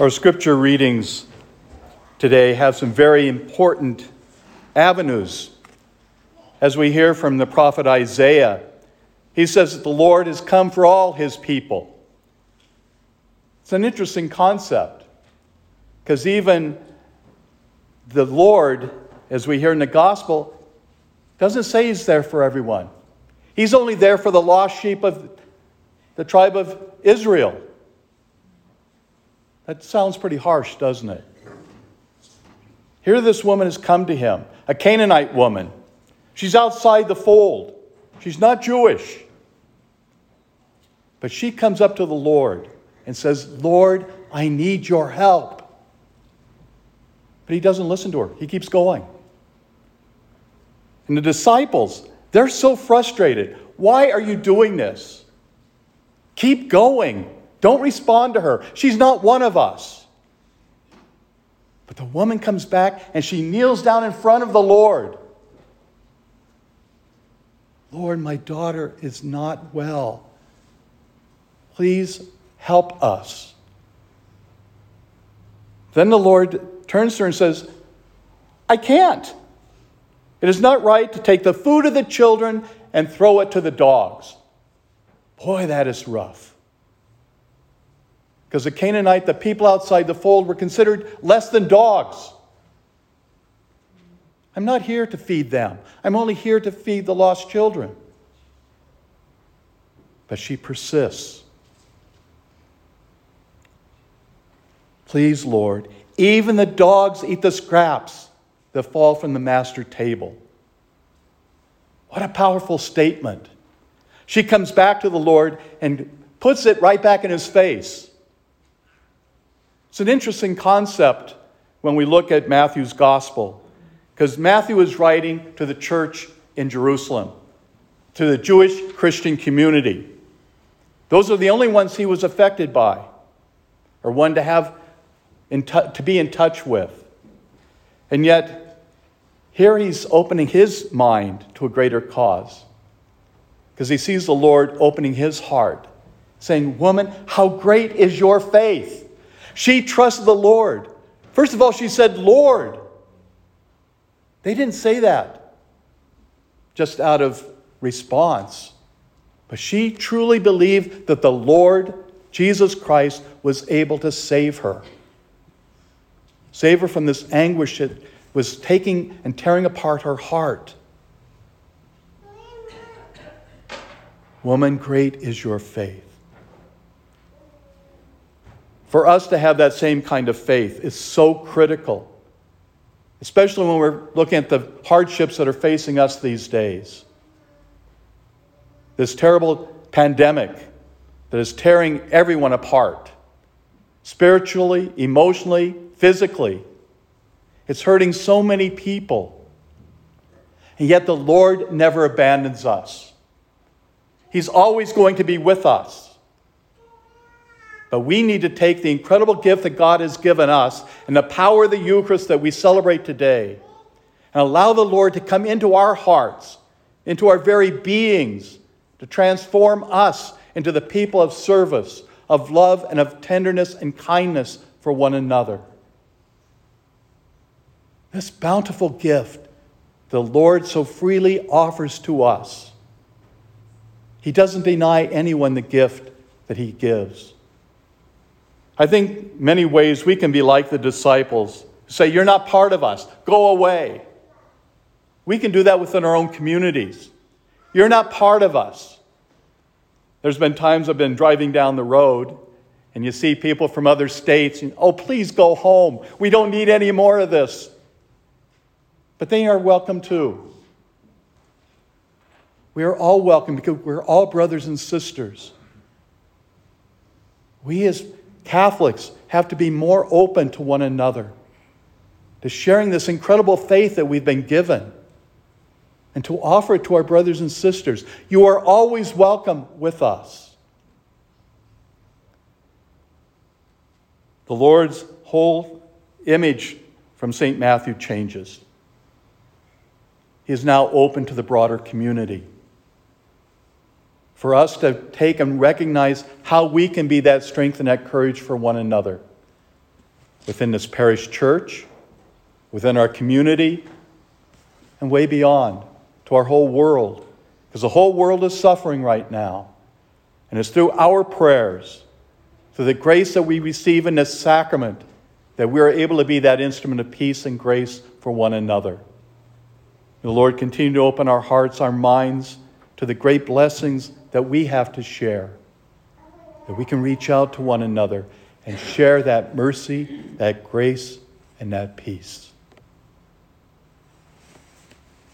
Our scripture readings today have some very important avenues. As we hear from the prophet Isaiah, he says that the Lord has come for all his people. It's an interesting concept because even the Lord, as we hear in the gospel, doesn't say he's there for everyone. He's only there for the lost sheep of the tribe of Israel. That sounds pretty harsh, doesn't it? Here, this woman has come to him, a Canaanite woman. She's outside the fold, she's not Jewish. But she comes up to the Lord and says, Lord, I need your help. But he doesn't listen to her, he keeps going. And the disciples, they're so frustrated. Why are you doing this? Keep going. Don't respond to her. She's not one of us. But the woman comes back and she kneels down in front of the Lord. Lord, my daughter is not well. Please help us. Then the Lord turns to her and says, I can't. It is not right to take the food of the children and throw it to the dogs. Boy, that is rough. Because the Canaanite, the people outside the fold, were considered less than dogs. I'm not here to feed them, I'm only here to feed the lost children. But she persists. Please, Lord, even the dogs eat the scraps that fall from the master table. What a powerful statement. She comes back to the Lord and puts it right back in his face. It's an interesting concept when we look at Matthew's gospel, because Matthew is writing to the church in Jerusalem, to the Jewish Christian community. Those are the only ones he was affected by, or one to have t- to be in touch with. And yet, here he's opening his mind to a greater cause, because he sees the Lord opening his heart, saying, Woman, how great is your faith! She trusted the Lord. First of all, she said, Lord. They didn't say that just out of response, but she truly believed that the Lord, Jesus Christ, was able to save her. Save her from this anguish that was taking and tearing apart her heart. Woman, great is your faith. For us to have that same kind of faith is so critical, especially when we're looking at the hardships that are facing us these days. This terrible pandemic that is tearing everyone apart, spiritually, emotionally, physically. It's hurting so many people. And yet the Lord never abandons us. He's always going to be with us. But we need to take the incredible gift that God has given us and the power of the Eucharist that we celebrate today and allow the Lord to come into our hearts, into our very beings, to transform us into the people of service, of love, and of tenderness and kindness for one another. This bountiful gift the Lord so freely offers to us. He doesn't deny anyone the gift that He gives. I think many ways we can be like the disciples say, You're not part of us, go away. We can do that within our own communities. You're not part of us. There's been times I've been driving down the road and you see people from other states, and, oh, please go home. We don't need any more of this. But they are welcome too. We are all welcome because we're all brothers and sisters. We, as Catholics have to be more open to one another, to sharing this incredible faith that we've been given, and to offer it to our brothers and sisters. You are always welcome with us. The Lord's whole image from St. Matthew changes. He is now open to the broader community for us to take and recognize how we can be that strength and that courage for one another. within this parish church, within our community, and way beyond to our whole world. Because the whole world is suffering right now. And it's through our prayers, through the grace that we receive in this sacrament, that we are able to be that instrument of peace and grace for one another. The Lord continue to open our hearts, our minds to the great blessings that we have to share, that we can reach out to one another and share that mercy, that grace, and that peace.